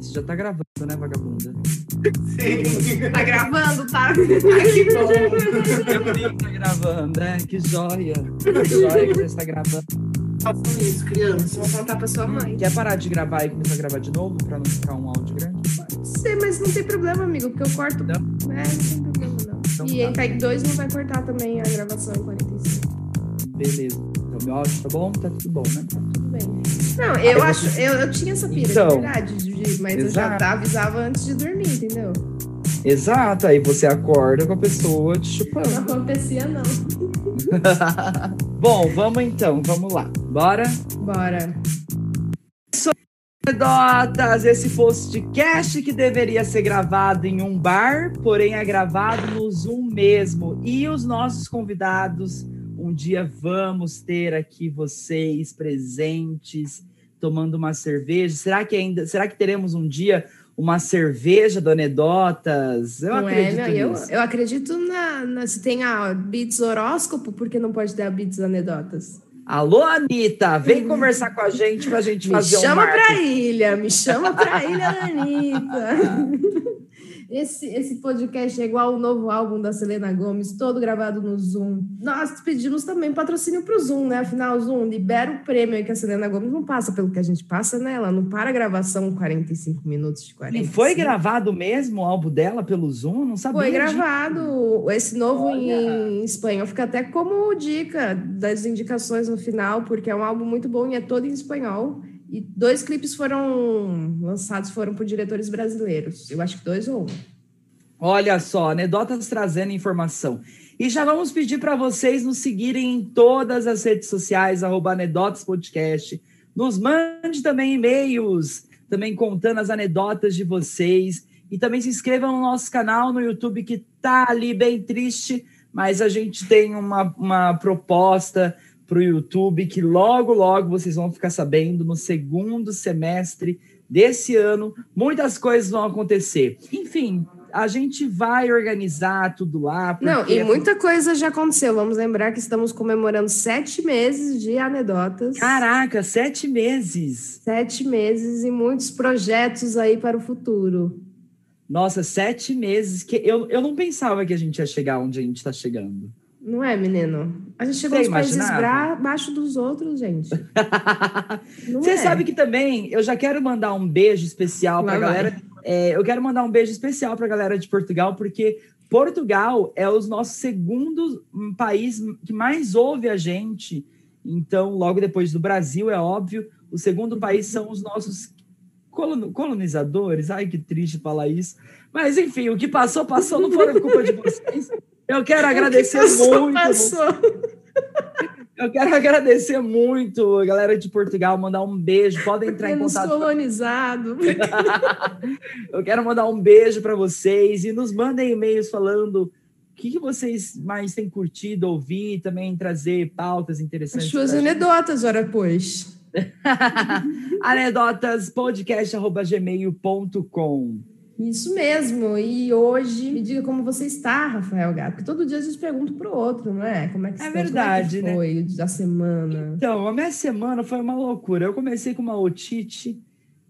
Você já tá gravando, né, vagabunda? Sim. Tá gravando, tá? Ai, que bom! Eu brinco, tá gravando, né? Que joia! Que joia que você está gravando. Façam isso, criança. Vou contar pra sua mãe. Quer parar de gravar e começar a gravar de novo pra não ficar um áudio grande? Sei, mas não tem problema, amigo, porque eu corto. Não? É, não tem problema, não. Então e tá. em Tag 2 não vai cortar também a gravação em 45. Beleza. Então, meu áudio tá bom? Tá tudo bom, né? Não, eu Aí acho. você- Eu, eu tinha essa pira, Então, de verdade, de- mas eu já exato. avisava antes de dormir, entendeu? Exato, aí você acorda com a pessoa te Não chupando. acontecia, não. bom, vamos então, vamos lá. Bora? Bora. Dotas, esse podcast que deveria ser gravado em um bar, porém é gravado no Zoom mesmo. E os nossos convidados, um dia vamos ter aqui vocês presentes, tomando uma cerveja. Será que ainda, será que teremos um dia uma cerveja do Anedotas? Eu não acredito é, eu, nisso. eu acredito na, na- se tem a Beats horóscopo, por que não pode ter a Beats anedotas? Alô, Anitta, vem conversar com a gente pra gente Me fazer um chama pra marketing. ilha, me chama pra ilha, Anitta. Esse, esse podcast é igual o novo álbum da Selena Gomes, todo gravado no Zoom. Nós pedimos também patrocínio pro Zoom, né? Afinal, o Zoom libera o prêmio aí que a Selena Gomes não passa pelo que a gente passa, né? Ela não para a gravação 45 minutos de 40. E foi gravado mesmo o álbum dela pelo Zoom? Não sabia. Foi gravado. Esse novo Olha. em espanhol fica até como dica das indicações no final, porque é um álbum muito bom e é todo em espanhol. E dois clipes foram lançados, foram por diretores brasileiros. Eu acho que dois ou um. Olha só, anedotas trazendo informação. E já vamos pedir para vocês nos seguirem em todas as redes sociais, arroba Anedotas Podcast. Nos mande também e-mails, também contando as anedotas de vocês. E também se inscrevam no nosso canal no YouTube, que tá ali bem triste, mas a gente tem uma, uma proposta para o YouTube que logo, logo vocês vão ficar sabendo no segundo semestre desse ano. Muitas coisas vão acontecer. Enfim, a gente vai organizar tudo lá. Não, e muita coisa já aconteceu. Vamos lembrar que estamos comemorando sete meses de anedotas. Caraca, sete meses. Sete meses e muitos projetos aí para o futuro. Nossa, sete meses. que Eu, eu não pensava que a gente ia chegar onde a gente está chegando. Não é, menino? A gente chegou Você nos países abaixo dos outros, gente. Você é. sabe que também eu já quero mandar um beijo especial para a galera. É, eu quero mandar um beijo especial para a galera de Portugal, porque Portugal é o nosso segundo hum, país que mais ouve a gente. Então, logo depois do Brasil, é óbvio. O segundo país são os nossos colon- colonizadores. Ai, que triste falar isso. Mas, enfim, o que passou, passou, não foram culpa de vocês. Eu quero agradecer Passou, muito. Eu quero agradecer muito a galera de Portugal, mandar um beijo. Podem entrar em Temos contato. colonizado. Eu quero mandar um beijo para vocês e nos mandem e-mails falando o que, que vocês mais têm curtido ouvir, também trazer pautas As interessantes. suas pra gente. anedotas, ora pois. Anedotas.podcast.gmail.com Isso mesmo. E hoje, me diga como você está, Rafael Gato. Porque todo dia a gente pergunta pro outro, não é? Como é que É está? verdade, como é que foi a semana? Então, a minha semana foi uma loucura. Eu comecei com uma otite.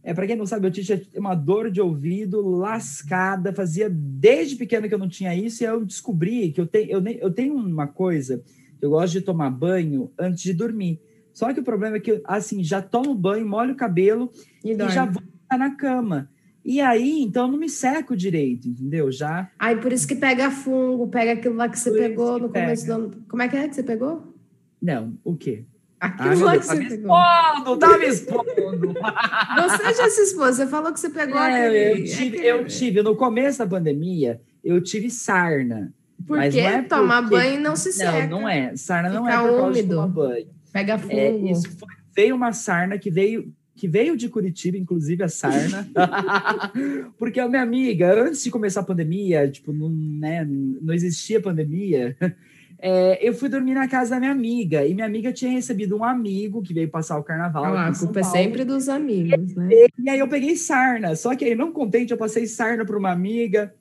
É, para quem não sabe, otite é uma dor de ouvido lascada. Fazia desde pequeno que eu não tinha isso. E aí eu descobri que eu, tenho eu, eu tenho uma coisa. Eu gosto de tomar banho antes de dormir. Só que o problema é que, assim, já tomo banho, molho o cabelo E e já vou na cama. E aí, então, eu não me seco direito, entendeu? Já Ai, por isso que pega fungo, pega aquilo lá que você Por pegou que no começo pega. do ano. Como é que é que você pegou? Não, o quê? Aquilo Ah, lá que tá você me pegou. expondo, tá me expondo. Você já se expôs, você falou que você pegou É, aquele. eu, tive, aquele- eu tive, no começo da pandemia, eu tive sarna. Porque não é tomar porque- banho não se seca. Não, não é. Sarna não Fica é por causa de úmido. tomar banho. Pega fungo. É, isso foi- veio uma sarna que veio, que veio de Curitiba, inclusive a sarna. Porque a minha amiga, antes de começar a pandemia, tipo, não, né, não existia pandemia. é, eu fui dormir na casa da minha amiga. E minha amiga tinha recebido um amigo que veio passar o carnaval. Aqui a culpa é Paulo. sempre dos amigos, né? E aí eu peguei sarna. Só que aí, não contente, eu passei sarna para uma amiga.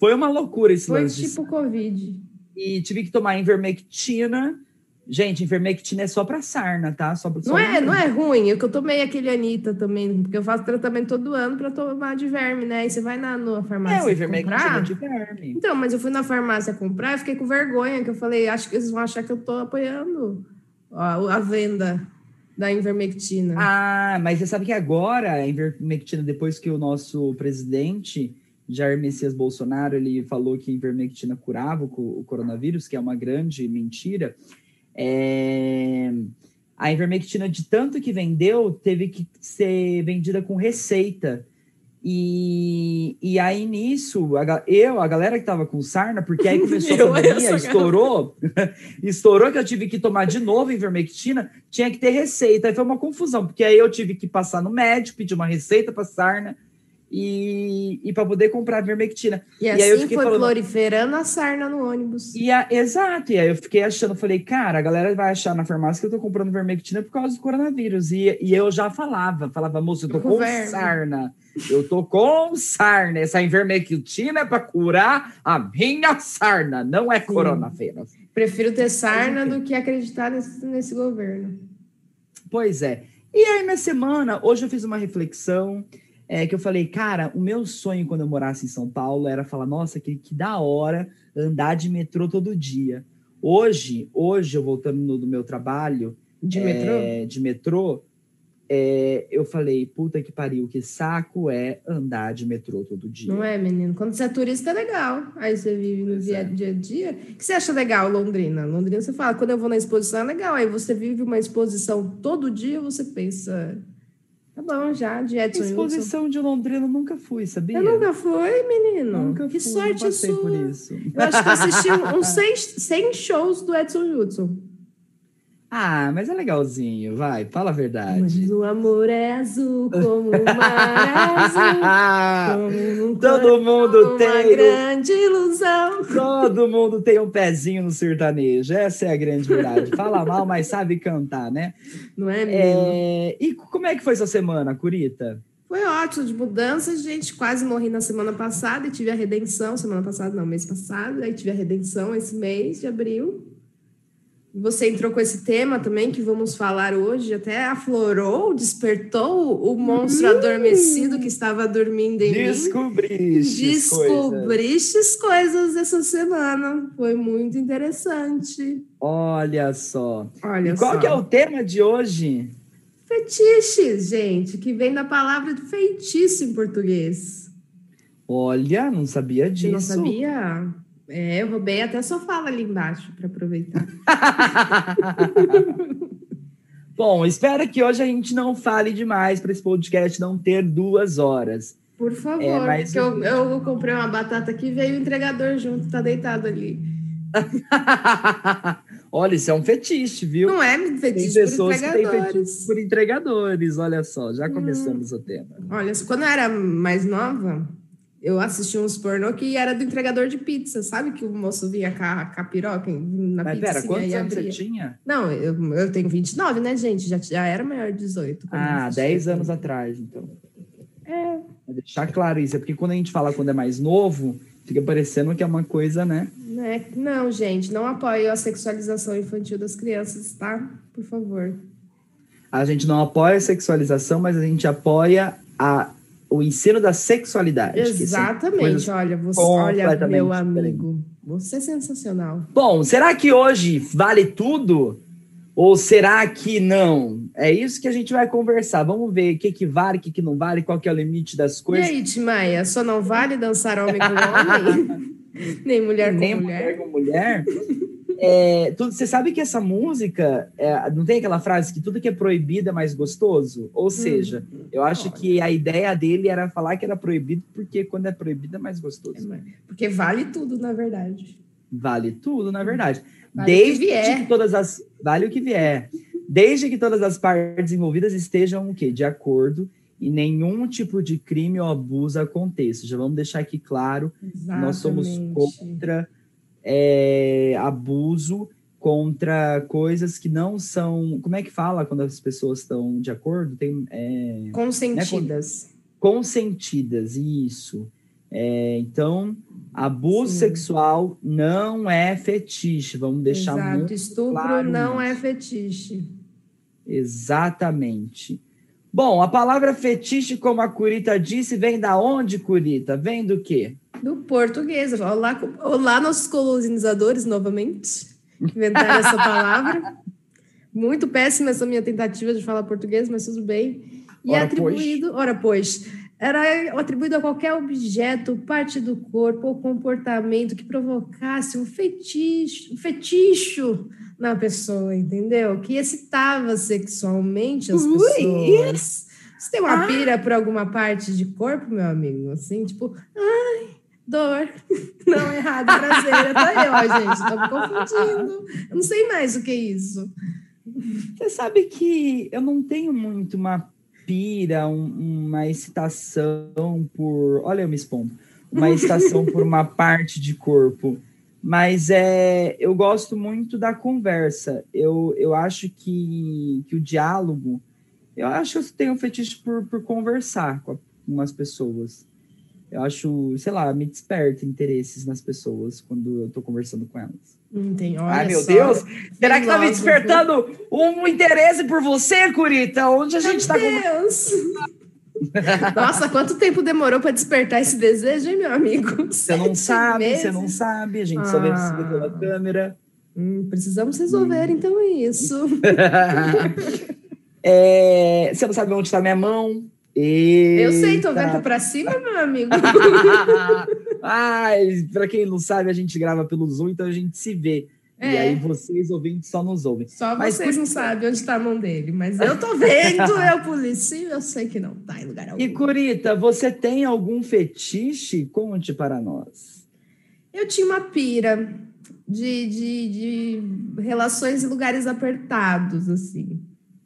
Foi uma loucura esse Foi tipo Covid. e tive que tomar ivermectina Gente, Invermectina é só pra sarna, tá? Só, só não, é, não é ruim. Eu que eu tomei aquele Anitta também, porque eu faço tratamento todo ano pra tomar de verme, né? E você vai na, na farmácia. É, o Ivermectina é de verme. Então, mas eu fui na farmácia comprar e fiquei com vergonha, que eu falei, acho que eles vão achar que eu tô apoiando a, a venda da Invermectina. Ah, mas você sabe que agora a Invermectina, depois que o nosso presidente Jair Messias Bolsonaro ele falou que a Invermectina curava o, o coronavírus, que é uma grande mentira. É... A Invermectina, de tanto que vendeu, teve que ser vendida com receita. E, e aí nisso, a, eu, a galera que tava com sarna, porque aí começou a pandemia, estourou, estourou que eu tive que tomar de novo Invermectina, tinha que ter receita. Aí foi uma confusão, porque aí eu tive que passar no médico, pedir uma receita para sarna, e, e para poder comprar vermectina. E, e assim aí eu fiquei foi falando, proliferando a sarna no ônibus. E a, exato, e aí eu fiquei achando, falei, cara, a galera vai achar na farmácia que eu tô comprando vermectina por causa do coronavírus. E, e eu já falava, falava, moço, eu tô com sarna. Eu tô com sarna. Essa invermectina é para curar a minha sarna, não é coronavírus. Prefiro ter sarna do que acreditar nesse, nesse governo. Pois é. E aí, minha semana, hoje eu fiz uma reflexão é que eu falei, cara, o meu sonho quando eu morasse em São Paulo era falar, nossa, que, que da hora andar de metrô todo dia. Hoje, hoje eu voltando do meu trabalho de é, metrô, de metrô é, eu falei, puta que pariu, que saco é andar de metrô todo dia. Não é, menino? Quando você é turista é legal. Aí você vive no dia, é. dia a dia. O que você acha legal, Londrina? Londrina, você fala, quando eu vou na exposição é legal. Aí você vive uma exposição todo dia, você pensa, Tá bom, já, de Edson Exposição Wilson. de Londrina eu nunca fui, sabia? Eu nunca fui, menino. Nunca que fui, sorte sua. por isso. Eu acho que eu assisti uns 100, 100 shows do Edson Hudson. Ah, mas é legalzinho, vai, fala a verdade. Mas o amor é azul como o mar azul. Um Todo mundo tem. Uma grande ilusão. Todo mundo tem um pezinho no sertanejo. Essa é a grande verdade. Fala mal, mas sabe cantar, né? Não é mesmo? É... E como é que foi sua semana, Curita? Foi ótimo, de mudanças, gente. Quase morri na semana passada e tive a redenção. Semana passada, não, mês passado. Aí tive a redenção esse mês de abril. Você entrou com esse tema também que vamos falar hoje, até aflorou, despertou o monstro hum, adormecido que estava dormindo em descobriste mim. Descobriste coisas. coisas essa semana. Foi muito interessante. Olha só. Olha e qual só. que é o tema de hoje? Fetiches, gente, que vem da palavra feitiço em português. Olha, não sabia disso. Você não sabia? É, eu roubei até só fala ali embaixo para aproveitar. Bom, espero que hoje a gente não fale demais para esse podcast não ter duas horas. Por favor, é, mas... eu, eu comprei uma batata aqui veio o entregador junto, tá deitado ali. olha, isso é um fetiche, viu? Não é fetiche tem pessoas por entregadores. Que têm fetiche por entregadores, olha só, já começamos hum. o tema. Olha, quando eu era mais nova, eu assisti uns pornô que era do entregador de pizza, sabe? Que o moço vinha com a, com a piroca na Mas pizza. pera, quantos anos você tinha? Não, eu, eu tenho 29, né, gente? Já, já era maior de 18. Ah, 10 anos atrás, então. É. Vou deixar claro isso, é porque quando a gente fala quando é mais novo, fica parecendo que é uma coisa, né? É, não, gente, não apoio a sexualização infantil das crianças, tá? Por favor. A gente não apoia a sexualização, mas a gente apoia a o ensino da sexualidade. Exatamente. Olha, você, olha, meu amigo, você é sensacional. Bom, será que hoje vale tudo? Ou será que não? É isso que a gente vai conversar. Vamos ver o que, que vale, o que, que não vale, qual que é o limite das coisas. E aí, Timaia, só não vale dançar homem com homem? Nem mulher com Nem mulher? mulher com mulher? É, tu, você sabe que essa música, é, não tem aquela frase que tudo que é proibido é mais gostoso? Ou seja, hum, eu acho olha. que a ideia dele era falar que era proibido, porque quando é proibido é mais gostoso. É, porque vale tudo, na verdade. Vale tudo, na verdade. Vale Desde que, vier. que todas as. Vale o que vier. Desde que todas as partes envolvidas estejam o quê? De acordo e nenhum tipo de crime ou abuso aconteça. Já vamos deixar aqui claro, Exatamente. nós somos contra é, abuso contra coisas que não são. Como é que fala quando as pessoas estão de acordo? Tem, é, Consentidas. Né, consentidas, isso. É, então, abuso Sim. sexual não é fetiche. Vamos deixar Exato. muito Estupro claro não é fetiche. Exatamente. Bom, a palavra fetiche, como a Curita disse, vem da onde, Curita? Vem do quê? Do português. Olá, olá nossos colonizadores, novamente, inventaram essa palavra. Muito péssima essa minha tentativa de falar português, mas tudo bem. E ora, atribuído, pois. ora, pois, era atribuído a qualquer objeto, parte do corpo ou comportamento que provocasse um fetiche, um feticho na pessoa, entendeu? Que excitava sexualmente as Ui, pessoas. Você tem uma ah. pira por alguma parte de corpo, meu amigo? Assim, tipo, ai, dor. Não, errado, prazer. Tô eu, ó, gente. Tô me confundindo. Eu não sei mais o que é isso. Você sabe que eu não tenho muito uma pira, um, uma excitação por. Olha, eu me expondo. Uma excitação por uma parte de corpo. Mas é, eu gosto muito da conversa. Eu, eu acho que, que o diálogo. Eu acho que eu tenho um fetiche por, por conversar com, com as pessoas. Eu acho, sei lá, me desperta interesses nas pessoas quando eu tô conversando com elas. Entendi. Olha Ai, meu só. Deus! Será que tá me despertando um interesse por você, Curita? Onde a gente meu tá Deus! Nossa, quanto tempo demorou para despertar esse desejo, hein, meu amigo? Você não sabe, você não sabe, a gente ah. só vê você pela câmera. Hum, precisamos resolver, hum. então, isso. é, você não sabe onde está minha mão? Eita. Eu sei, tô vendo para cima, meu amigo. Ai, para quem não sabe, a gente grava pelo Zoom, então a gente se vê. É. E aí vocês ouvintes só nos ouvem. Só mas vocês por... não sabem onde está a mão dele, mas eu tô vendo, eu policio, eu sei que não tá em lugar algum. E Curita, você tem algum fetiche? Conte para nós. Eu tinha uma pira de, de, de relações em lugares apertados, assim.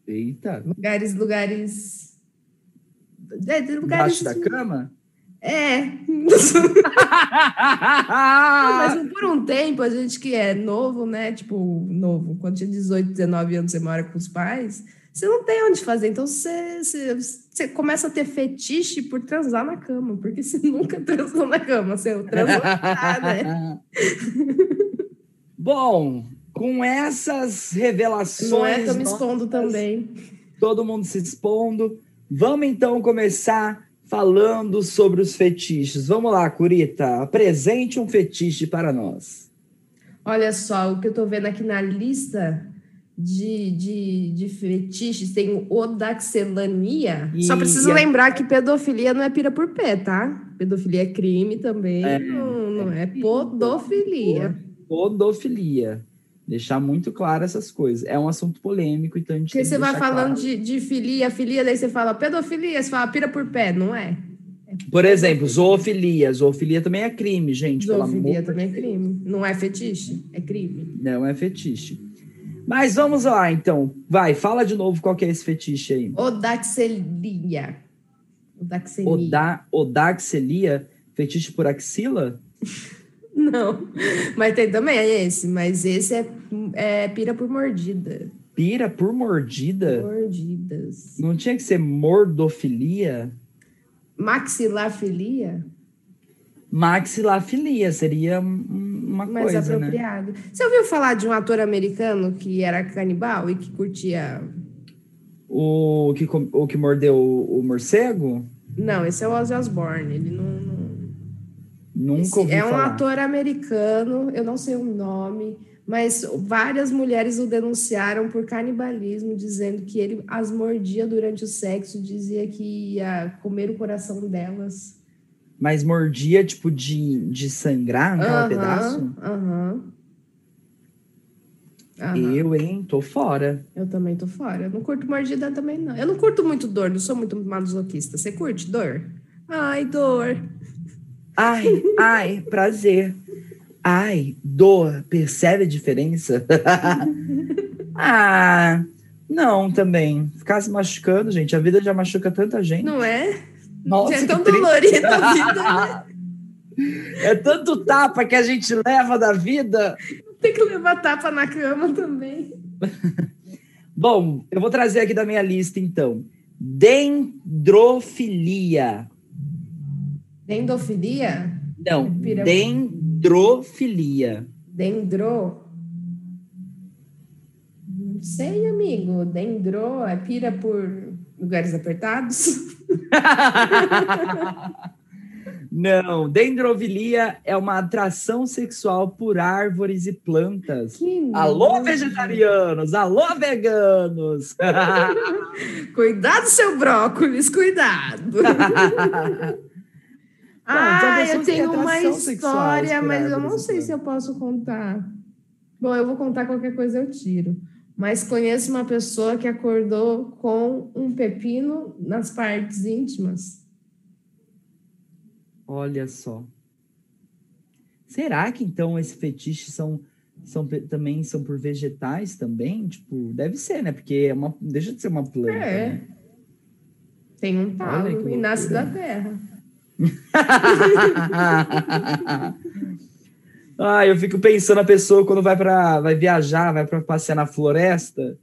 Eita. Lugares, lugares é, de lugares. Embaixo da cama? É. Mas por um tempo, a gente que é novo, né? Tipo, novo, quando tinha 18, 19 anos, você mora com os pais, você não tem onde fazer. Então você, você, você começa a ter fetiche por transar na cama, porque você nunca transou na cama, você transou lá, né? Bom, com essas revelações. Não é, tô me expondo também. Todo mundo se expondo. Vamos então começar falando sobre os fetiches. Vamos lá, Curita, apresente um fetiche para nós. Olha só, o que eu estou vendo aqui na lista de, de, de fetiches tem o odaxelania. E, Só preciso lembrar que pedofilia não é pira por pé, tá? Pedofilia é crime também, é, não, não é, é podofilia. Podofilia deixar muito claro essas coisas. É um assunto polêmico, então a gente Porque você vai falando claro. de, de filia, filia, daí você fala pedofilia, você fala pira por pé, não é? por exemplo, zoofilia. Zoofilia também é crime, gente. Zoofilia também é crime. Não é fetiche, é crime. Não é fetiche. Mas vamos lá, então. Vai, fala de novo qual que é esse fetiche aí. Odaxelia. Odaxelia. Oda, odaxelia? Fetiche por axila? Não, mas tem também é esse, mas esse é, é pira por mordida. Pira por mordida? Mordidas. Não tinha que ser mordofilia? Maxilafilia? Maxilafilia seria uma Mais coisa, né? apropriado. Né? Você ouviu falar de um ator americano que era canibal e que curtia... O que, o que mordeu o morcego? Não, esse é o Ozzy Osbourne. Ele não, Nunca ouvi É um ator americano, eu não sei o nome, mas várias mulheres o denunciaram por canibalismo, dizendo que ele as mordia durante o sexo, dizia que ia comer o coração delas. Mas mordia, tipo, de, de sangrar em cada uh -huh, pedaço? Aham. Uh -huh. Eu, hein? Tô fora. Eu também tô fora. Eu não curto mordida também, não. Eu não curto muito dor, não sou muito masoquista. Você curte dor? Ai, dor. Ai, ai, prazer. Ai, dor, percebe a diferença? ah, não, também. Ficar se machucando, gente. A vida já machuca tanta gente. Não é? Nossa, é tão dolorida a vida, né? É tanto tapa que a gente leva da vida. Tem que levar tapa na cama também. Bom, eu vou trazer aqui da minha lista, então. Dendrofilia. Dendofilia? Não, Pira- dendrofilia. Dendro? Não sei, amigo. Dendro é pira por lugares apertados? Não, dendrofilia é uma atração sexual por árvores e plantas. Que Alô, nojo. vegetarianos! Alô, veganos! Cuidado, seu brócolis, cuidado. ah, pessoas eu tenho uma história, mas eu não sei se eu posso contar. Bom, eu vou contar qualquer coisa, eu tiro. Mas conheço uma pessoa que acordou com um pepino nas partes íntimas. Olha só. Será que então esse fetiche são, são também são por vegetais também? Tipo, deve ser, né? Porque é uma, deixa de ser uma planta. É. né? Tem um talo e nasce da terra. ah, eu fico pensando a pessoa quando vai para vai viajar, vai para passear na floresta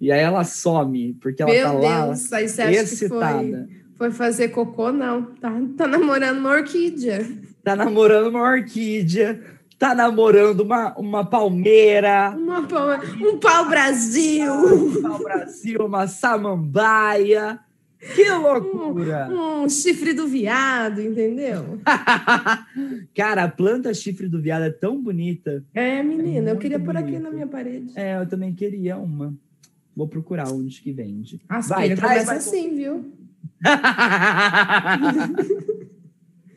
e aí ela some porque ela Meu tá lá Deus, aí você acha que foi, excitada. foi fazer cocô? Não, tá, tá namorando uma orquídea. Tá namorando uma orquídea, tá namorando uma, uma palmeira, Uma pau- um pau Brasil. um pau Brasil, uma samambaia. Que loucura! Um chifre do viado, entendeu? Cara, a planta chifre do viado é tão bonita. É, menina, eu muito queria pôr aqui na minha parede. É, eu também queria uma. Vou procurar onde que vende. As Vai, traz começa um. assim, viu?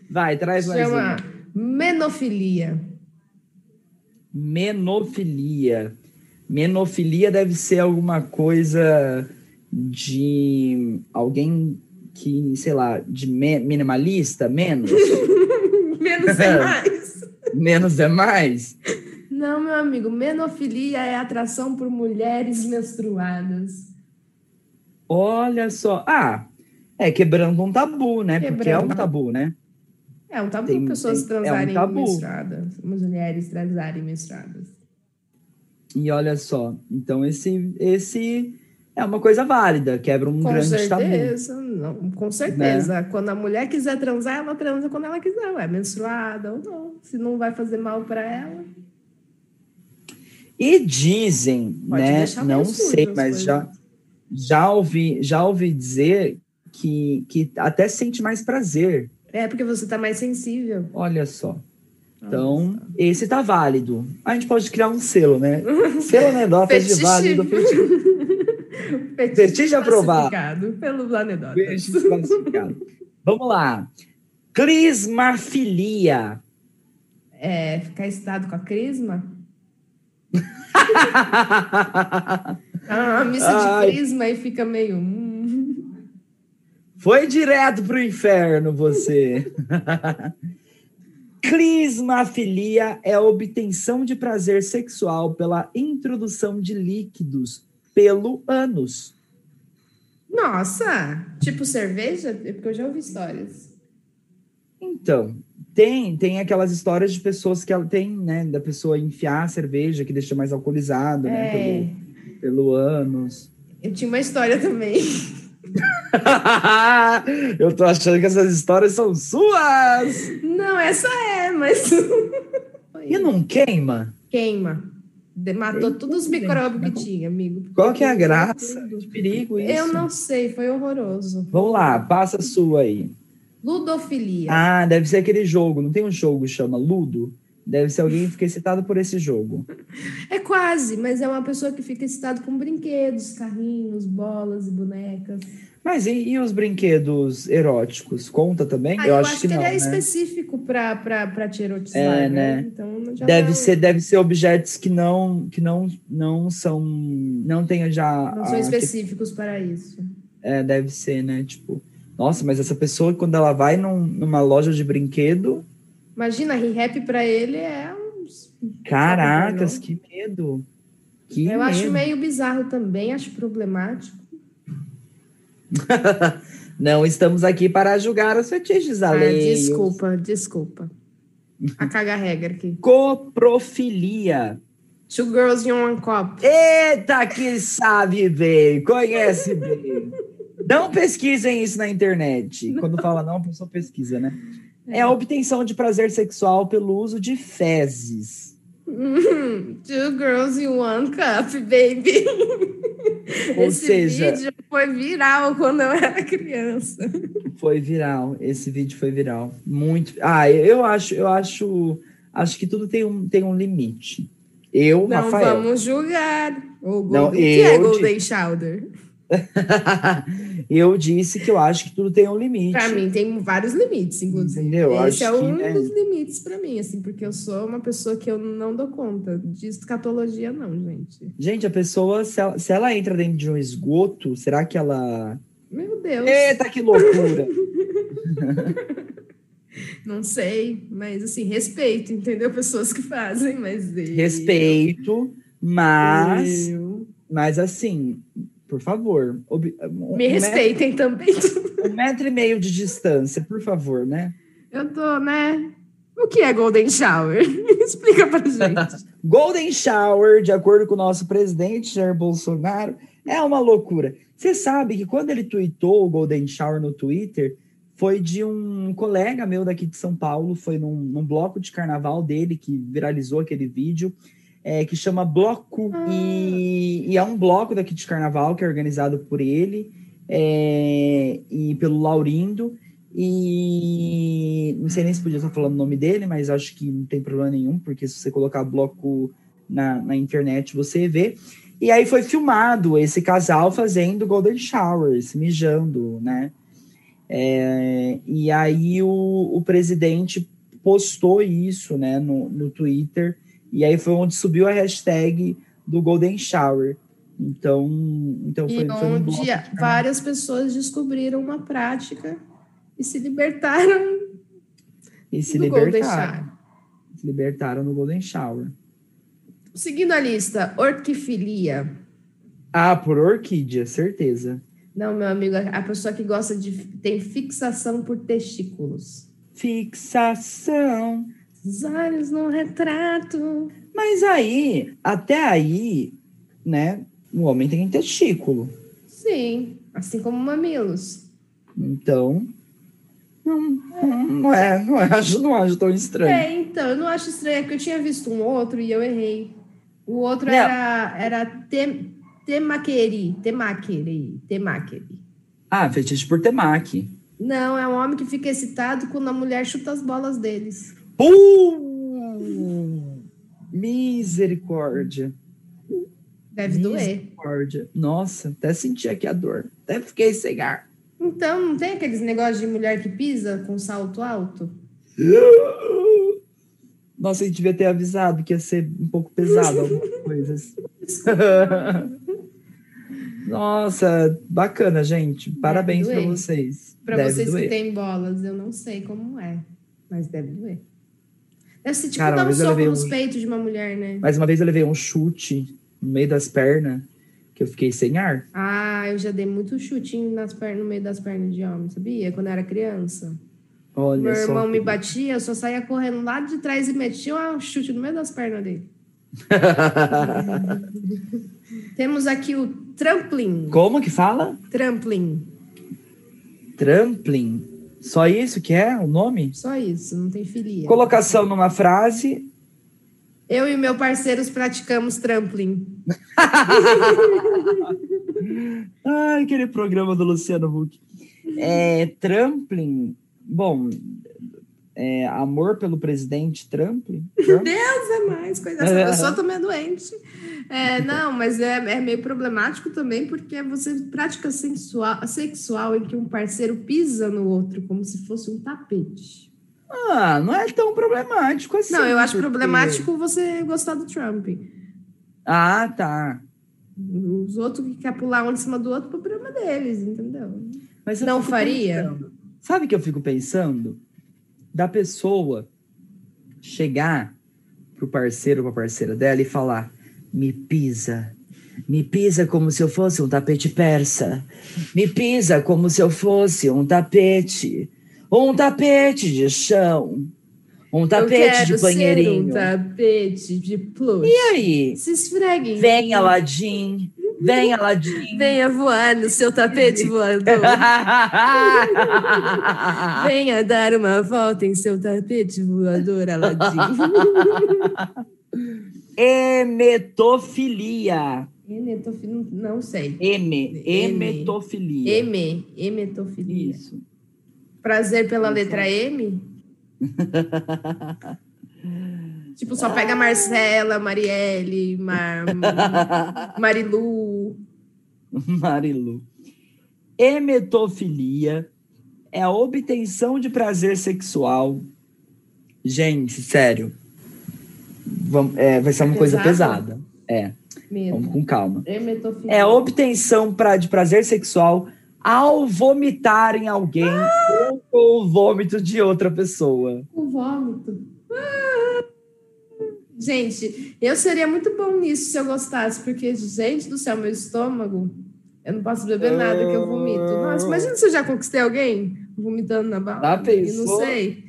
Vai, traz mais Chama menofilia. Menofilia. Menofilia deve ser alguma coisa de alguém que, sei lá, de me- minimalista, menos. Menos é mais. menos é mais. Não, meu amigo, menofilia é atração por mulheres menstruadas. Olha só. Ah, é quebrando um tabu, né? Porque é um Quebrando. tabu, né? É um tabu Tem- pessoas tem- é um transarem tabu. menstruadas. Mulheres transarem menstruadas. E olha só, então esse esse é uma coisa válida, quebra um Com grande tabu. certeza, não, com certeza. Quando a mulher quiser transar, ela transa quando ela quiser, é menstruada ou não. Se não vai fazer mal para ela. E dizem, Pode né? Não sei, as mas já, já ouvi, já ouvi dizer que, que até sente mais prazer. É porque você tá mais sensível. Olha só. Então, esse tá válido. A gente pode criar um selo, né? Selo anedotas de válido. Fetiche, Fetiche aprovado. classificado Pelo anedotas. classificado. Vamos lá. Clismafilia. É, ficar excitado com a crisma? Ah, uma missa Ai. de crisma e fica meio. hum. Foi direto pro inferno você. Clismafilia é a obtenção de prazer sexual pela introdução de líquidos pelo ânus. Nossa! Tipo cerveja? É porque eu já ouvi histórias. Então, tem tem aquelas histórias de pessoas que ela tem, né, da pessoa enfiar a cerveja que deixa mais alcoolizado, né, É. pelo, pelo ânus. Eu tinha uma história também. Eu tô achando que essas histórias são suas. Não, essa é, mas. E não queima? Queima. De- Matou todos os micróbios que tinha, amigo. Qual que é a graça? Que perigo isso. Eu não sei, foi horroroso. Vamos lá, passa a sua aí. Ludofilia. Ah, deve ser aquele jogo. Não tem um jogo que chama Ludo? Deve ser alguém que fica excitado por esse jogo. É quase, mas é uma pessoa que fica excitada com brinquedos, carrinhos, bolas e bonecas. Mas e, e os brinquedos eróticos? Conta também? Ah, eu, acho, que, não, ele é né? específico para te erotizar, É, né? né? Então já Deve não- ser, deve ser objetos que não, que não, não são, não tenha já. não são a- específicos para isso. é, deve ser, né? Tipo, nossa, mas essa pessoa quando ela vai num- numa loja de brinquedo, Imagina, re-rap para ele é uns. caracas, que medo. Que Eu acho medo. meio bizarro também, acho problemático. Não estamos aqui para julgar os fetiches Ah, alheios. desculpa, desculpa. A caga regra aqui. Coprofilia. Two girls in one cup. Eita, que sabe bem, conhece bem. Não pesquisem isso na internet. Quando fala não, a pessoa pesquisa, né? É a obtenção de prazer sexual pelo uso de fezes. Two girls in one cup, baby. Ou Esse seja, vídeo foi viral quando eu era criança. foi viral. Esse vídeo foi viral. Muito. Ah, eu acho, eu acho, acho que tudo tem um, tem um limite. Eu, Não Rafael. vamos julgar. O Não, Golden, o que é eu Golden Shoulder? eu disse que eu acho que tudo tem um limite. Pra mim tem vários limites, inclusive. Entendeu? Esse Acho é que, um né? dos limites pra mim, assim, porque eu sou uma pessoa que eu não dou conta de escatologia, não, gente. Gente, a pessoa, se ela, se ela entra dentro de um esgoto, será que ela. Meu Deus, Eita, que loucura! não sei, mas assim, respeito, entendeu? Pessoas que fazem, mas. eu- Respeito, mas. eu- Mas assim, por favor. ob- um- Me respeitem também. metro- um metro e meio de distância, por favor, né? Eu tô, né? O que é Golden Shower? Explica pra gente. Golden Shower, de acordo com o nosso presidente Jair Bolsonaro, é uma loucura. Você sabe que quando ele tweetou o Golden Shower no Twitter, foi de um colega meu daqui de São Paulo, foi num, num bloco de carnaval dele que viralizou aquele vídeo, é, que chama Bloco. E, e é um bloco daqui de carnaval que é organizado por ele é, e pelo Laurindo. E não sei nem se podia estar falando o nome dele, mas acho que não tem problema nenhum, porque se você colocar bloco na, na internet, você vê. E aí foi filmado esse casal fazendo golden shower, se mijando, né? É, e aí o, o presidente postou isso, né, no, no Twitter, e aí foi onde subiu a hashtag do golden shower. Então, então foi, E foi um onde várias pessoas descobriram uma prática e se libertaram e se libertaram. Shower. Se libertaram no golden shower. Seguindo a lista, orquifilia. Ah, por orquídea, certeza. Não, meu amigo, a pessoa que gosta de. tem fixação por testículos. Fixação. Os olhos no retrato. Mas aí, até aí, né? O homem tem testículo. Sim, assim como mamilos. Então, não, não, não é, não acho, não acho tão estranho. É, então, eu não acho estranho, é que eu tinha visto um outro e eu errei. O outro Não. era, era tem, temaqueri, temaqueri, temaqueri. Ah, fetiche por temaki. Não, é um homem que fica excitado quando a mulher chuta as bolas deles. Pum! Misericórdia. Deve doer. Misericórdia. Nossa, até senti aqui a dor. Até fiquei sem ar. Então, não tem aqueles negócios de mulher que pisa com salto alto? Nossa, a gente devia ter avisado que ia ser um pouco pesado algumas coisas. Nossa, bacana, gente. Parabéns para doer. vocês. Para vocês doer. que têm bolas, eu não sei como é, mas deve doer. Deve ser tipo Cara, dar um soco nos um- peitos de uma mulher, né? Mais uma vez eu levei um chute no meio das pernas que eu fiquei sem ar. Ah, eu já dei muito chutinho nas pernas, no meio das pernas de homem, sabia? Quando eu era criança. Olha Meu só. irmão me batia, eu só saía correndo lá de trás e metia um chute no meio das pernas dele. Temos aqui o trampling. Como que fala? Trampling. Trampling. Só isso que é o nome? Só isso, não tem filia. Colocação numa frase. Eu e meu parceiros praticamos trampling. Ai, aquele programa do Luciano Huck. É, Trampling. Bom, é, amor pelo presidente Trampling? Trump? Deus é mais, coisa essa pessoa também é doente. É, não, mas é, é meio problemático também, porque você prática sexual, sexual em que um parceiro pisa no outro como se fosse um tapete. Ah, não é tão problemático assim. Não, eu acho porque- problemático você gostar do Trump. Ah, tá. Os outros que querem pular um em cima do outro, problema deles, entendeu? Mas eu Não faria? pensando- sabe o que eu fico pensando? Da pessoa chegar pro parceiro ou pra parceira dela e falar: me pisa. Me pisa como se eu fosse um tapete persa. Me pisa como se eu fosse um tapete. Um tapete de chão. Um tapete de banheirinho. um tapete de plush. E aí? Se esfreguem. Vem, Aladim. Vem, Aladim. Venha voar no seu tapete voador. Venha dar uma volta em seu tapete voador, Aladim. Emetofilia. Emetofilia, não sei. M. Emetofilia. M. Emetofilia. Isso. Prazer pela letra M? tipo, só pega Marcela, Marielle, Mar... Marilu. Marilu. Emetofilia é a obtenção de prazer sexual. Gente, sério. Vamos, é, vai ser uma coisa pesada. É. Mesmo. Vamos com calma. Emetofilia. É a obtenção pra, de prazer sexual ao vomitar em alguém ou com o vômito de outra pessoa. O vômito. Ah! Gente, eu seria muito bom nisso se eu gostasse, porque, gente do céu, meu estômago, eu não posso beber nada que eu vomito. Nossa, imagina se eu já conquistei alguém vomitando na balada. Já e pensou? não sei.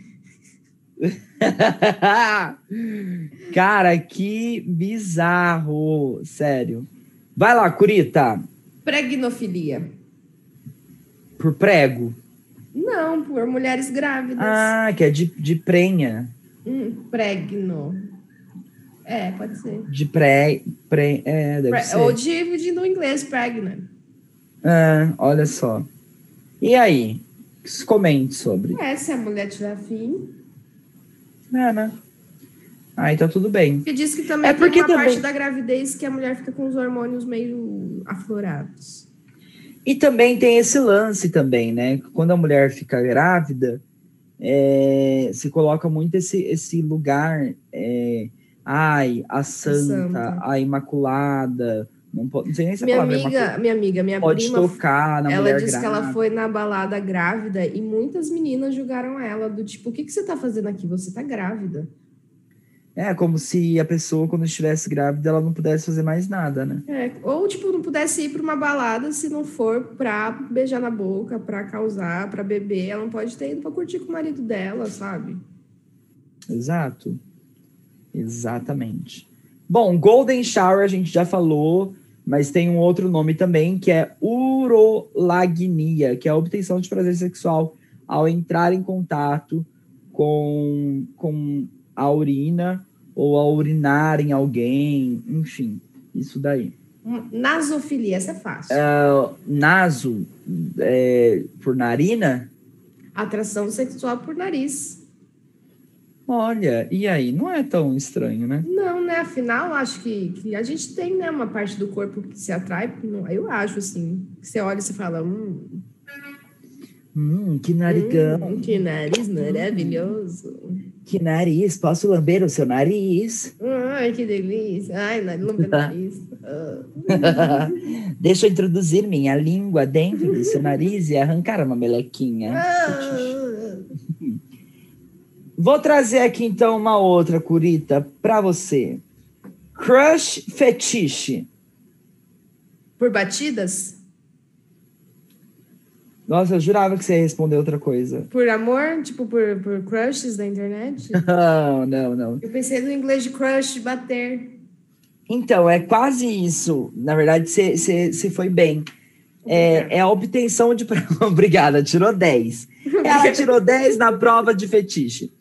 Cara, que bizarro. Sério. Vai lá, Curita. Pregnofilia. Por prego. Não, por mulheres grávidas. Ah, que é de, de prenha. Hum, pregno. É, pode ser. De pré. pré é, deve Pre- ser. Ou de, de no inglês, pregnant. Ah, olha só. E aí? Comente sobre. É, se a mulher tiver afim. É, né? Ah, então tudo bem. Porque diz que também É tem porque uma também- parte da gravidez que a mulher fica com os hormônios meio aflorados. E também tem esse lance também, né? Quando a mulher fica grávida, é, se coloca muito esse, esse lugar, é, ai, a santa, Santa. a imaculada, não, pode, não sei nem se Minha é amiga, imaculada, minha amiga, minha pode prima, tocar na ela disse que grávida. ela foi na balada grávida e muitas meninas julgaram ela do tipo, o que, que você tá fazendo aqui? Você tá grávida. É como se a pessoa, quando estivesse grávida, ela não pudesse fazer mais nada, né? É, ou, tipo, não pudesse ir pra uma balada se não for pra beijar na boca, pra causar, pra beber. Ela não pode ter ido pra curtir com o marido dela, sabe? Exato. Exatamente. Bom, Golden Shower a gente já falou, mas tem um outro nome também, que é urolagnia, que é a obtenção de prazer sexual ao entrar em contato com, com a urina ou ao urinar em alguém, enfim, isso daí. Hum, Nasofilia, essa é fácil. Ah, naso, é, por narina? Atração sexual por nariz. Olha, e aí? Não é tão estranho, né? Não, né? Afinal, acho que, que a gente tem né, uma parte do corpo que se atrai. Eu acho, assim. que Você olha e você fala, hum, Hum, que narigão. hum, que nariz maravilhoso. Que nariz, posso lamber o seu nariz? Ai, que delícia. Ai, na- lambe nariz. Ah. Deixa eu introduzir minha língua dentro do seu nariz e arrancar uma melequinha. Ah. Vou trazer aqui então uma outra curita para você. Crush fetiche. Por batidas? Nossa, eu jurava que você ia responder outra coisa. Por amor? Tipo, por, por crushes da internet? Não, não, não. Eu pensei no inglês de crush, de bater. Então, é quase isso. Na verdade, você foi bem. É, é a obtenção de. Obrigada, tirou 10. Ela tirou 10 na prova de fetiche.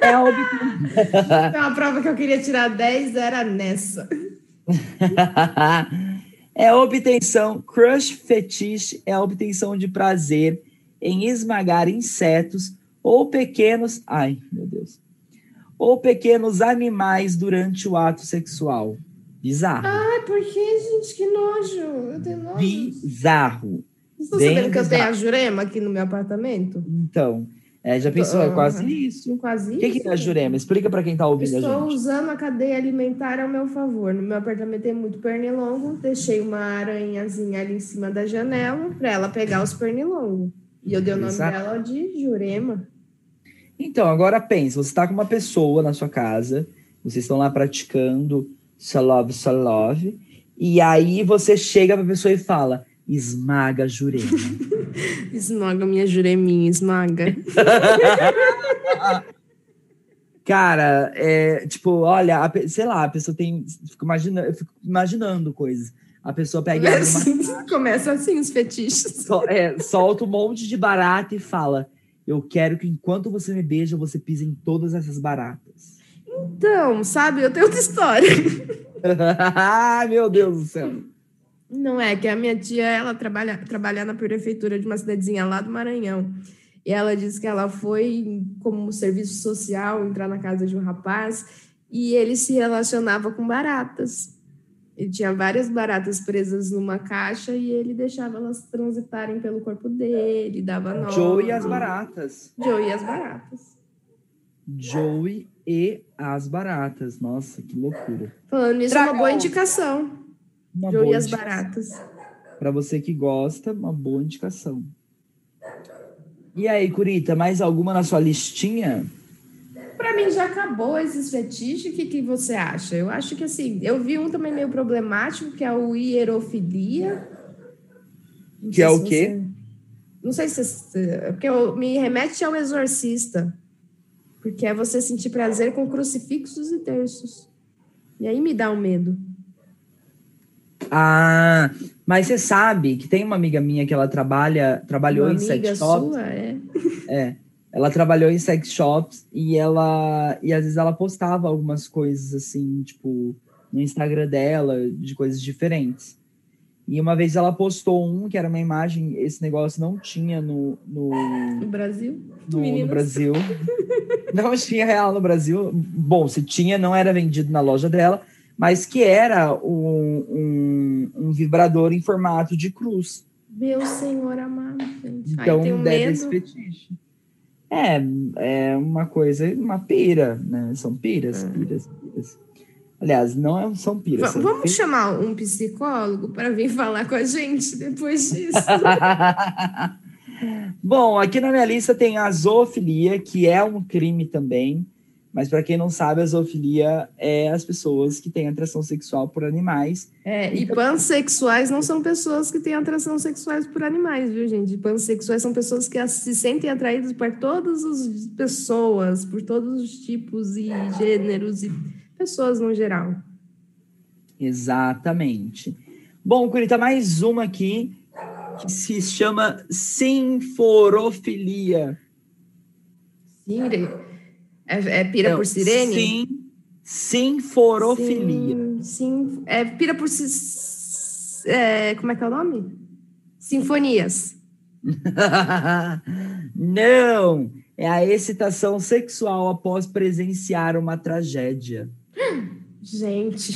É a obtenção. Então, a prova que eu queria tirar 10 era nessa. é obtenção, crush fetiche é a obtenção de prazer em esmagar insetos ou pequenos, ai, meu Deus, ou pequenos animais durante o ato sexual. Bizarro. Ai, por que, gente? Que nojo. Eu tenho nojo. Bizarro. Vocês estão bem sabendo que eu tenho bizarro. a Jurema aqui no meu apartamento? Então, é, já pensou? É quase Aham. isso. Quase O que, que é a Jurema? Explica para quem tá ouvindo a Estou gente. usando a cadeia alimentar ao meu favor. No meu apartamento tem muito pernilongo. Deixei uma aranhazinha ali em cima da janela para ela pegar os pernilongos. E eu dei o nome Exato. dela de Jurema. Então, agora pensa, você está com uma pessoa na sua casa, vocês estão lá praticando salove, salove, e aí você chega pra pessoa e fala, esmaga a jurema. Esmaga minha Jureminha, esmaga. Cara, é, tipo, olha, a sei lá, a pessoa tem, fico imaginando, eu fico imaginando coisas. A pessoa pega abre uma Começa assim os fetiches. Sol- é, solta um monte de barata e fala: Eu quero que enquanto você me beija, você pise em todas essas baratas. Então, sabe, eu tenho outra história. Ai, meu Deus do céu. Não é, que a minha tia, ela trabalha, trabalha na prefeitura de uma cidadezinha lá do Maranhão. E ela disse que ela foi como serviço social entrar na casa de um rapaz e ele se relacionava com baratas. Ele tinha várias baratas presas numa caixa e ele deixava elas transitarem pelo corpo dele, dava nome. Joey e as baratas. Joey e as baratas. Joey e as baratas. Nossa, que loucura. Falando nisso, é uma boa indicação. Uma Joey e boa as indicação. baratas. Para você que gosta, uma boa indicação. E aí, Curita, mais alguma na sua listinha? Pra mim já acabou esses fetiches. O que, que você acha? Eu acho que assim, eu vi um também meio problemático, que é o hierofilia. Não Que é o quê? você- Não sei se. se- Porque eu- me remete ao exorcista. Porque é você sentir prazer com crucifixos e terços. E aí me dá um medo. Ah, mas você sabe que tem uma amiga minha que ela trabalha, trabalhou Uma em sex shops. sua, é. É, ela trabalhou em sex shops e ela e às vezes ela postava algumas coisas assim, tipo, no Instagram dela, de coisas diferentes. E uma vez ela postou um que era uma imagem, esse negócio não tinha no, no, No Brasil. no, no. Brasil. Não tinha real no Brasil. Bom, se tinha, não era vendido na loja dela, mas que era um, um, um vibrador em formato de cruz. Meu senhor amado, gente. Ai, Então tenho deve esse medo. fetiche. É, é uma coisa, uma pira, né? São piras, piras, piras. Aliás, não é- são piras. São Vamos fe- chamar um psicólogo para vir falar com a gente depois disso. Bom, aqui na minha lista tem a zoofilia, que é um crime também. Mas para quem não sabe, a zoofilia é as pessoas que têm atração sexual por animais. É, e pansexuais não são pessoas que têm atração sexuais por animais, viu, gente? Pansexuais são pessoas que se sentem atraídas por todas as pessoas, por todos os tipos e gêneros e pessoas no geral. Exatamente. Bom, Curita, mais uma aqui que se chama sinforofilia. Sire. É, é pira Não, por sirene? Sim, sinforofilia. Sim, sim. É pira por. É, como é que é o nome? Sinfonias. Não, é a excitação sexual após presenciar uma tragédia. Gente,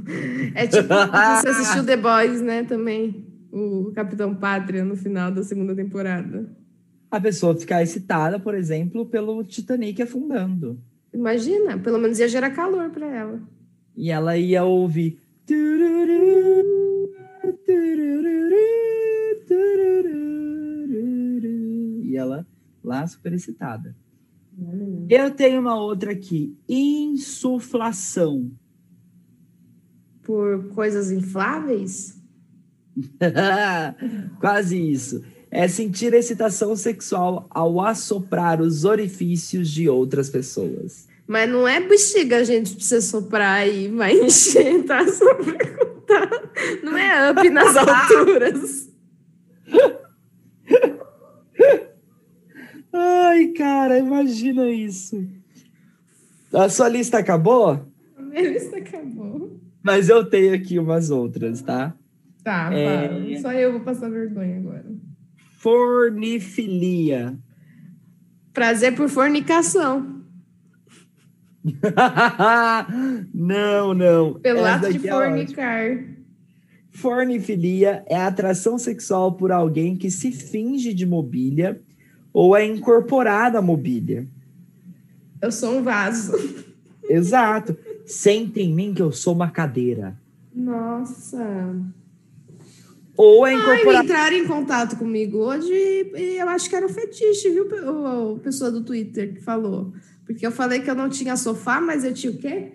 é tipo você assistiu The Boys, né? Também o Capitão Pátria no final da segunda temporada. A pessoa ficar excitada, por exemplo, pelo Titanic afundando. Imagina, pelo menos ia gerar calor para ela. E ela ia ouvir. E ela lá super excitada. Eu tenho uma outra aqui. Insuflação. Por coisas infláveis? Quase isso. É sentir excitação sexual ao assoprar os orifícios de outras pessoas. Mas não é bexiga, gente, pra você soprar e vai encher, tá? Só. Não é up nas alturas. Ai, cara, imagina isso. A sua lista acabou? A minha lista acabou. Mas eu tenho aqui umas outras, tá? Tá, É. Só eu vou passar vergonha agora. Fornifilia. Prazer por fornicação. não, não. Pelo ato de é fornicar. Fornifilia é a atração sexual por alguém que se finge de mobília ou é incorporada à mobília. Eu sou um vaso. Exato. Senta em mim que eu sou uma cadeira. Nossa. Ou é Ai, incorporada. entraram em contato comigo hoje e eu acho que era o fetiche, viu? O, o pessoa do Twitter que falou. Porque eu falei que eu não tinha sofá, mas eu tinha o quê?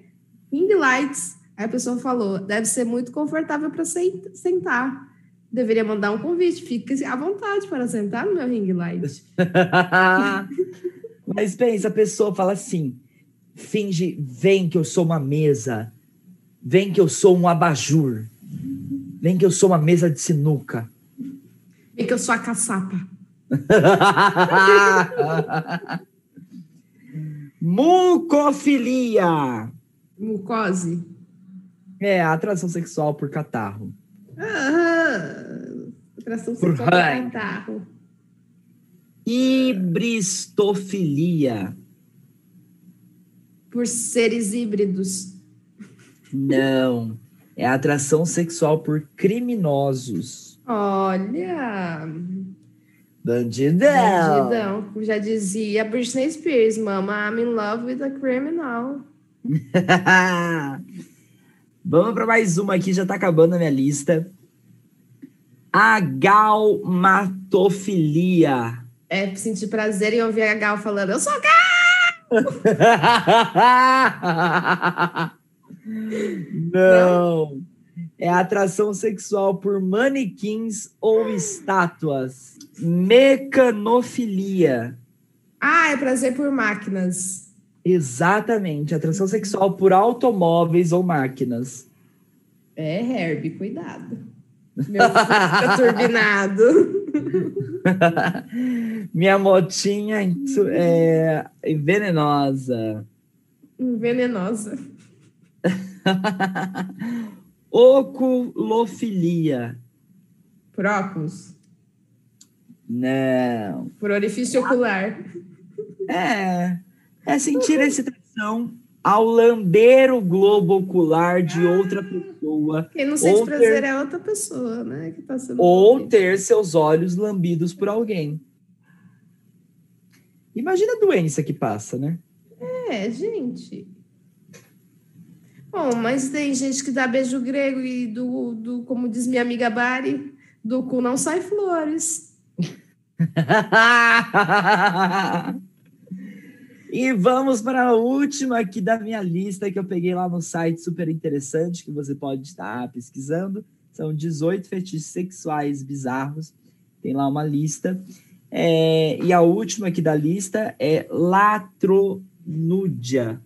Ring lights. Aí a pessoa falou: deve ser muito confortável para sentar. Deveria mandar um convite. Fique à vontade para sentar no meu ring light. Mas pensa, a pessoa fala assim: finge, vem que eu sou uma mesa, vem que eu sou um abajur. Vem que eu sou uma mesa de sinuca. Vem que eu sou a caçapa. Mucofilia. Mucose. É, atração sexual por catarro. Ah, atração Por sexual por catarro. Hibristofilia. Por seres híbridos. Não. É atração sexual por criminosos. Olha, Bandidão. bandidão. Já dizia Britney Spears, mama, I'm in love with a criminal. Vamos para mais uma aqui, já tá acabando a minha lista. Agalmatofilia. É sentir prazer em ouvir a Gal falando, eu sou Gal! Não. É atração sexual por manequins ou estátuas. Mecanofilia. Ah, é prazer por máquinas. Exatamente. Atração sexual por automóveis ou máquinas. É, Herbie, cuidado. Meu filho fica turbinado. Minha motinha é venenosa. Venenosa. Oculofilia. Por óculos. Não. Por orifício ocular. É. É sentir excitação ao lamber o globo ocular de outra pessoa Quem não sente Ou prazer ter- é outra pessoa, né? Que tá sendo ou ter seus olhos lambidos por alguém. Imagina a doença que passa, né? É, gente. Bom, mas tem gente que dá beijo grego e do, do como diz minha amiga Bari, do cu não sai flores. e vamos para a última aqui da minha lista que eu peguei lá no site super interessante que você pode estar pesquisando. São 18 fetiches sexuais bizarros. Tem lá uma lista. É, e a última aqui da lista é latronúdia.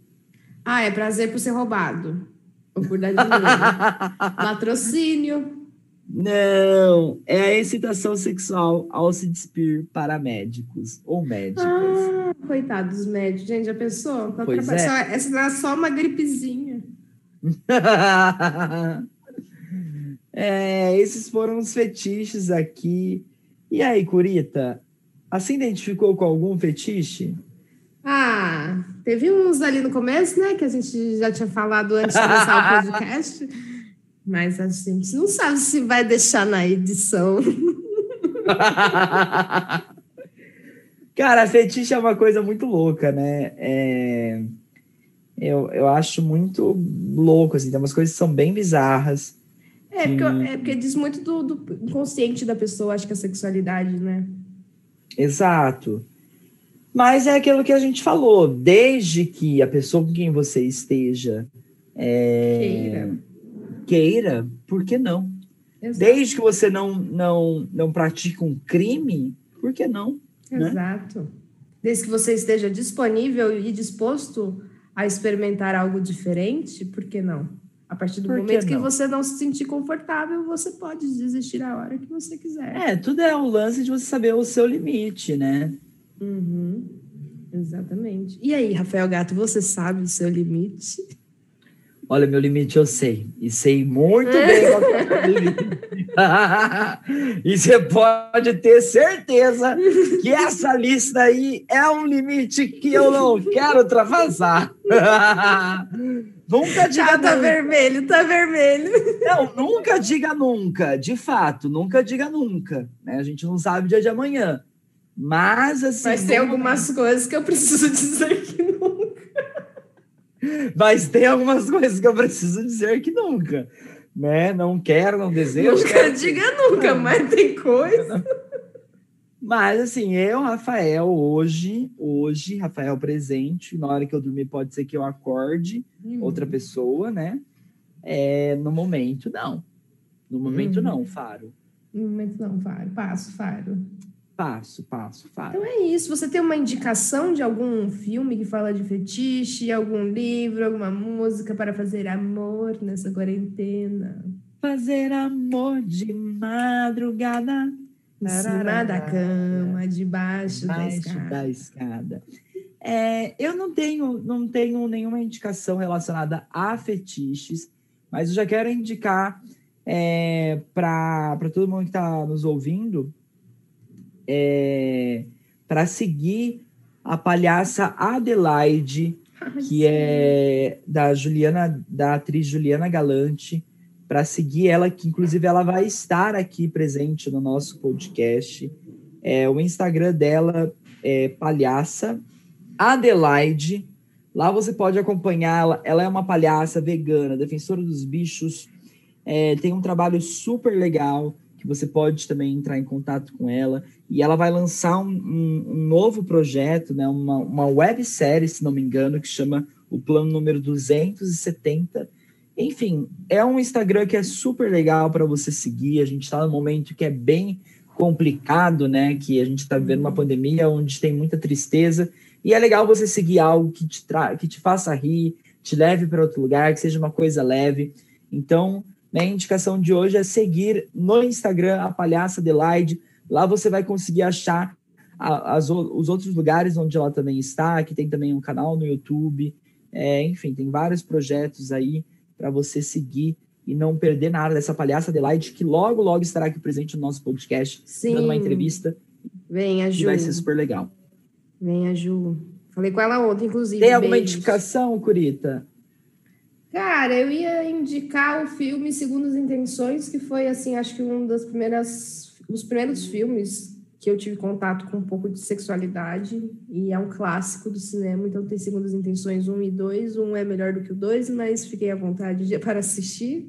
Ah, é prazer por ser roubado. Ou por dar dinheiro. Latrocínio. Não, é a excitação sexual ao se despir para médicos ou médicas. Ah, coitados dos médicos. Gente, já pensou? Tá Pois é. só- essa não é só uma gripezinha. é, esses foram os fetiches aqui. E aí, Curita, assim identificou com algum fetiche? Ah, teve uns ali no começo, né? Que a gente já tinha falado antes de começar o podcast. Mas a gente não sabe se vai deixar na edição. Cara, fetiche é uma coisa muito louca, né? É, eu, eu acho muito louco, assim, tem umas coisas que são bem bizarras. É porque, é porque diz muito do, do inconsciente da pessoa, acho que a sexualidade, né? Exato. Mas é aquilo que a gente falou, desde que a pessoa com quem você esteja é, Queira. queira, por que não? Exato. Desde que você não, não, não pratique um crime, por que não? né? Exato. Desde que você esteja disponível e disposto a experimentar algo diferente, por que não? A partir do Por que momento que não? você não se sentir confortável, você pode desistir a hora que você quiser. É, tudo é o lance de você saber o seu limite, né? Uhum. Exatamente. E aí, Rafael Gato, você sabe o seu limite? Olha, meu limite eu sei. E sei muito bem qual é o limite. e você pode ter certeza que essa lista aí é um limite que eu não quero ultrapassar. nunca diga Ah, tá nunca. vermelho, tá vermelho. Não, nunca diga nunca. De fato, nunca diga nunca. Né? A gente não sabe o dia de amanhã. Mas, assim. Mas tem algumas coisas que eu preciso dizer que não. Mas tem algumas coisas que eu preciso dizer que nunca. Né? Não quero, não desejo. Nunca quero- diga nunca, mas tem coisa. Mas assim, eu, Rafael, hoje, hoje, Rafael presente, na hora que eu dormir pode ser que eu acorde outra pessoa, né? É, no momento, não. No momento, Uhum. não, Faro. No momento não, Faro. Passo, Faro. Passo, passo, Faro. Então é isso. Você tem uma indicação de algum filme que fala de fetiche, algum livro, alguma música para fazer amor nessa quarentena? fazer amor de madrugada. Em cima da cama, debaixo, da Debaixo escada. da escada. É, eu não tenho, não tenho nenhuma indicação relacionada a fetiches, mas eu já quero indicar é, para todo mundo que está nos ouvindo para seguir a palhaça Adelaide, que é da Juliana, da atriz Juliana Galante, para seguir ela, que inclusive ela vai estar aqui presente no nosso podcast. É, o Instagram dela é palhaça Adelaide. Lá você pode acompanhá-la. Ela é uma palhaça vegana, defensora dos bichos. É, tem um trabalho super legal que você pode também entrar em contato com ela. E ela vai lançar um, um- um novo projeto, né? uma, uma websérie, se não me engano, que chama o plano número 270. Enfim, é um Instagram que é super legal para você seguir. A gente está num momento que é bem complicado, né? Que a gente está vivendo uma pandemia onde tem muita tristeza. E é legal você seguir algo que te, tra que te faça rir, te leve para outro lugar, que seja uma coisa leve. Então, minha indicação de hoje é seguir no Instagram a Palhaça Adelaide. Lá você vai conseguir achar as os outros lugares onde ela também está. Aqui tem também um canal no YouTube. É, enfim, tem vários projetos aí para você seguir e não perder nada dessa Palhaça Adelaide, que logo, logo estará aqui presente no nosso podcast, Sim. dando uma entrevista, Vem a que Ju. vai ser super legal. Vem a Ju. Falei com ela ontem, inclusive. Tem alguma beijos. indicação, Curita? Cara, eu ia indicar o filme Segundas Intenções, que foi, assim, acho que um das primeiras, os primeiros filmes que eu tive contato com um pouco de sexualidade, e é um clássico do cinema, então tem Segundas Intenções 1 e 2, um é melhor do que o 2, mas fiquei à vontade de- para assistir.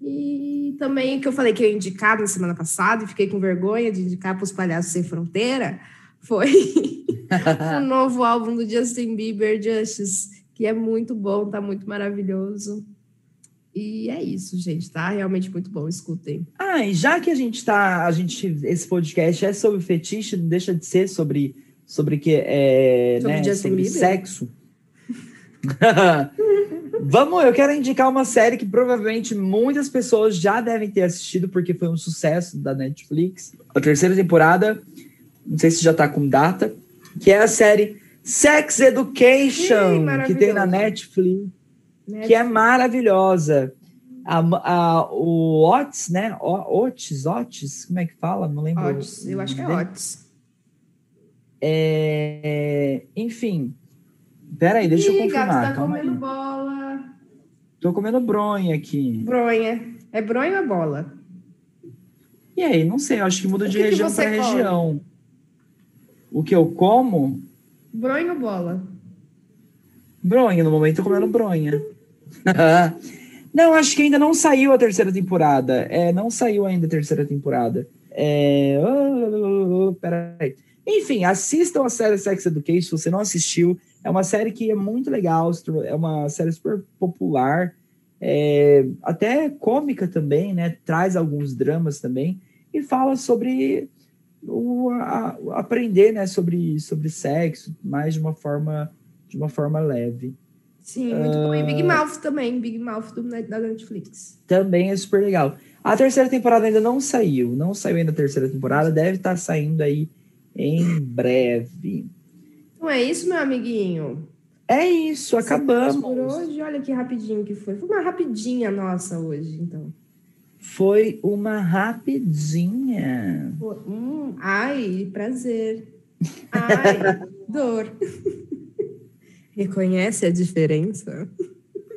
E também o que eu falei que eu ia indicar na semana passada, e fiquei com vergonha de indicar para os Palhaços Sem Fronteira, foi o novo álbum do Justin Bieber, Justice, que é muito bom, tá muito maravilhoso. E é isso, gente, tá realmente muito bom, escutem. Ah, e já que a gente tá, a gente, esse podcast é sobre fetiche, não deixa de ser sobre, sobre que é, Sobre né, sobre sexo. Vamos, eu quero indicar uma série que provavelmente muitas pessoas já devem ter assistido, porque foi um sucesso da Netflix. A terceira temporada, não sei se já tá com data, que é a série Sex Education, Ih, que tem na. Netflix Né? que é maravilhosa. A, a- o Otis, né? O- Otis, Otis, como é que fala? Não lembro. Otis, eu acho que é. Otis. É, enfim. Peraí, deixa eu Ih, confirmar. gato tá calma comendo aí. bola. Tô comendo bronha aqui. Bronha. É bronha ou bola? E aí, não sei, eu acho que muda O de que região para região. O que eu como? Bronha ou bola? Bronha, no momento comendo bronha. não, acho que ainda não saiu a terceira temporada. É, não saiu ainda a terceira temporada. É... oh, Peraí. Enfim, assistam a série Sex Education se você não assistiu. É uma série que é muito legal, é uma série super popular, é, até cômica também, né? Traz alguns dramas também e fala sobre o, a- aprender, né? Sobre, sobre sexo, mais de uma forma de uma forma leve. Sim, muito bom. E Big Ah. Mouth também, Big Mouth do, da Netflix. Também é super legal. A terceira temporada ainda não saiu, não saiu ainda a terceira temporada, deve estar saindo aí em breve. Então é isso, meu amiguinho. É isso, acabamos. Por hoje, olha que rapidinho que foi. Foi uma rapidinha nossa hoje, então. Foi uma rapidinha. Hum, ai, prazer. Ai, dor. Reconhece a diferença?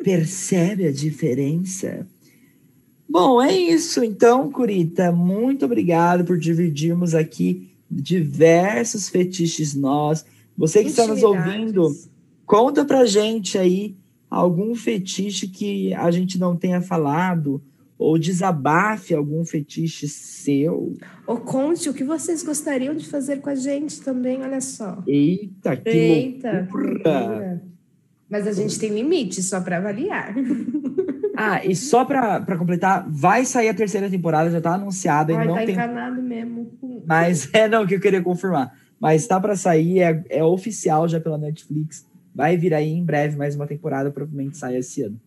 Percebe a diferença? Bom, é isso. Então, Curita, muito obrigado por dividirmos aqui diversos fetiches nós. Você que está nos ouvindo, conta pra gente aí algum fetiche que a gente não tenha falado, ou desabafe algum fetiche seu. Ou conte o que vocês gostariam de fazer com a gente também, olha só. Eita, que Eita, loucura! Mas a gente tem limite só para avaliar. Ah, e só pra completar, vai sair a terceira temporada, já tá anunciada, Ai, e não tá tem encanado mesmo. Mas é não que eu queria confirmar. Mas tá para sair, é, é oficial já pela Netflix. Vai vir aí em breve mais uma temporada, provavelmente sai esse ano.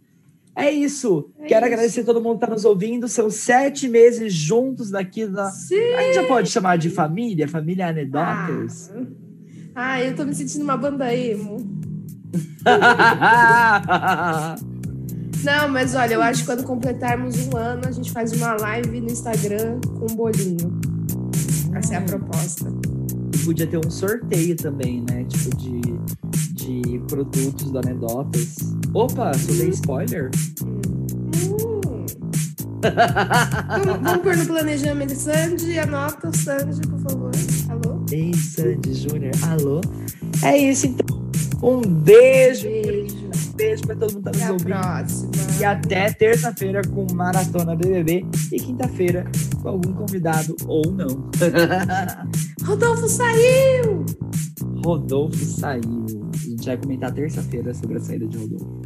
É isso. É Quero isso. agradecer a todo mundo que está nos ouvindo. São sete meses juntos daqui da. Sim. A gente já pode chamar de família, família Anedotas. Ah, ah eu tô me sentindo uma banda emo. Não, mas olha, eu acho que quando completarmos um ano, a gente faz uma live no Instagram com um bolinho. Essa é a proposta. E podia ter um sorteio também, né? Tipo, de, de produtos do Anedotas. Opa, só dei spoiler? Hum. vamos, vamos pôr no planejamento. Sandy, anota o Sandy, por favor. Alô? Ei, Sandy Júnior, alô? É isso, então. Um beijo. Beijo. Beijo pra todo mundo que tá nos ouvindo. Próxima. E até terça-feira com Maratona BBB e quinta-feira com algum convidado ou não. Rodolfo saiu! Rodolfo saiu. Gente vai comentar terça-feira sobre a saída de Rodolfo.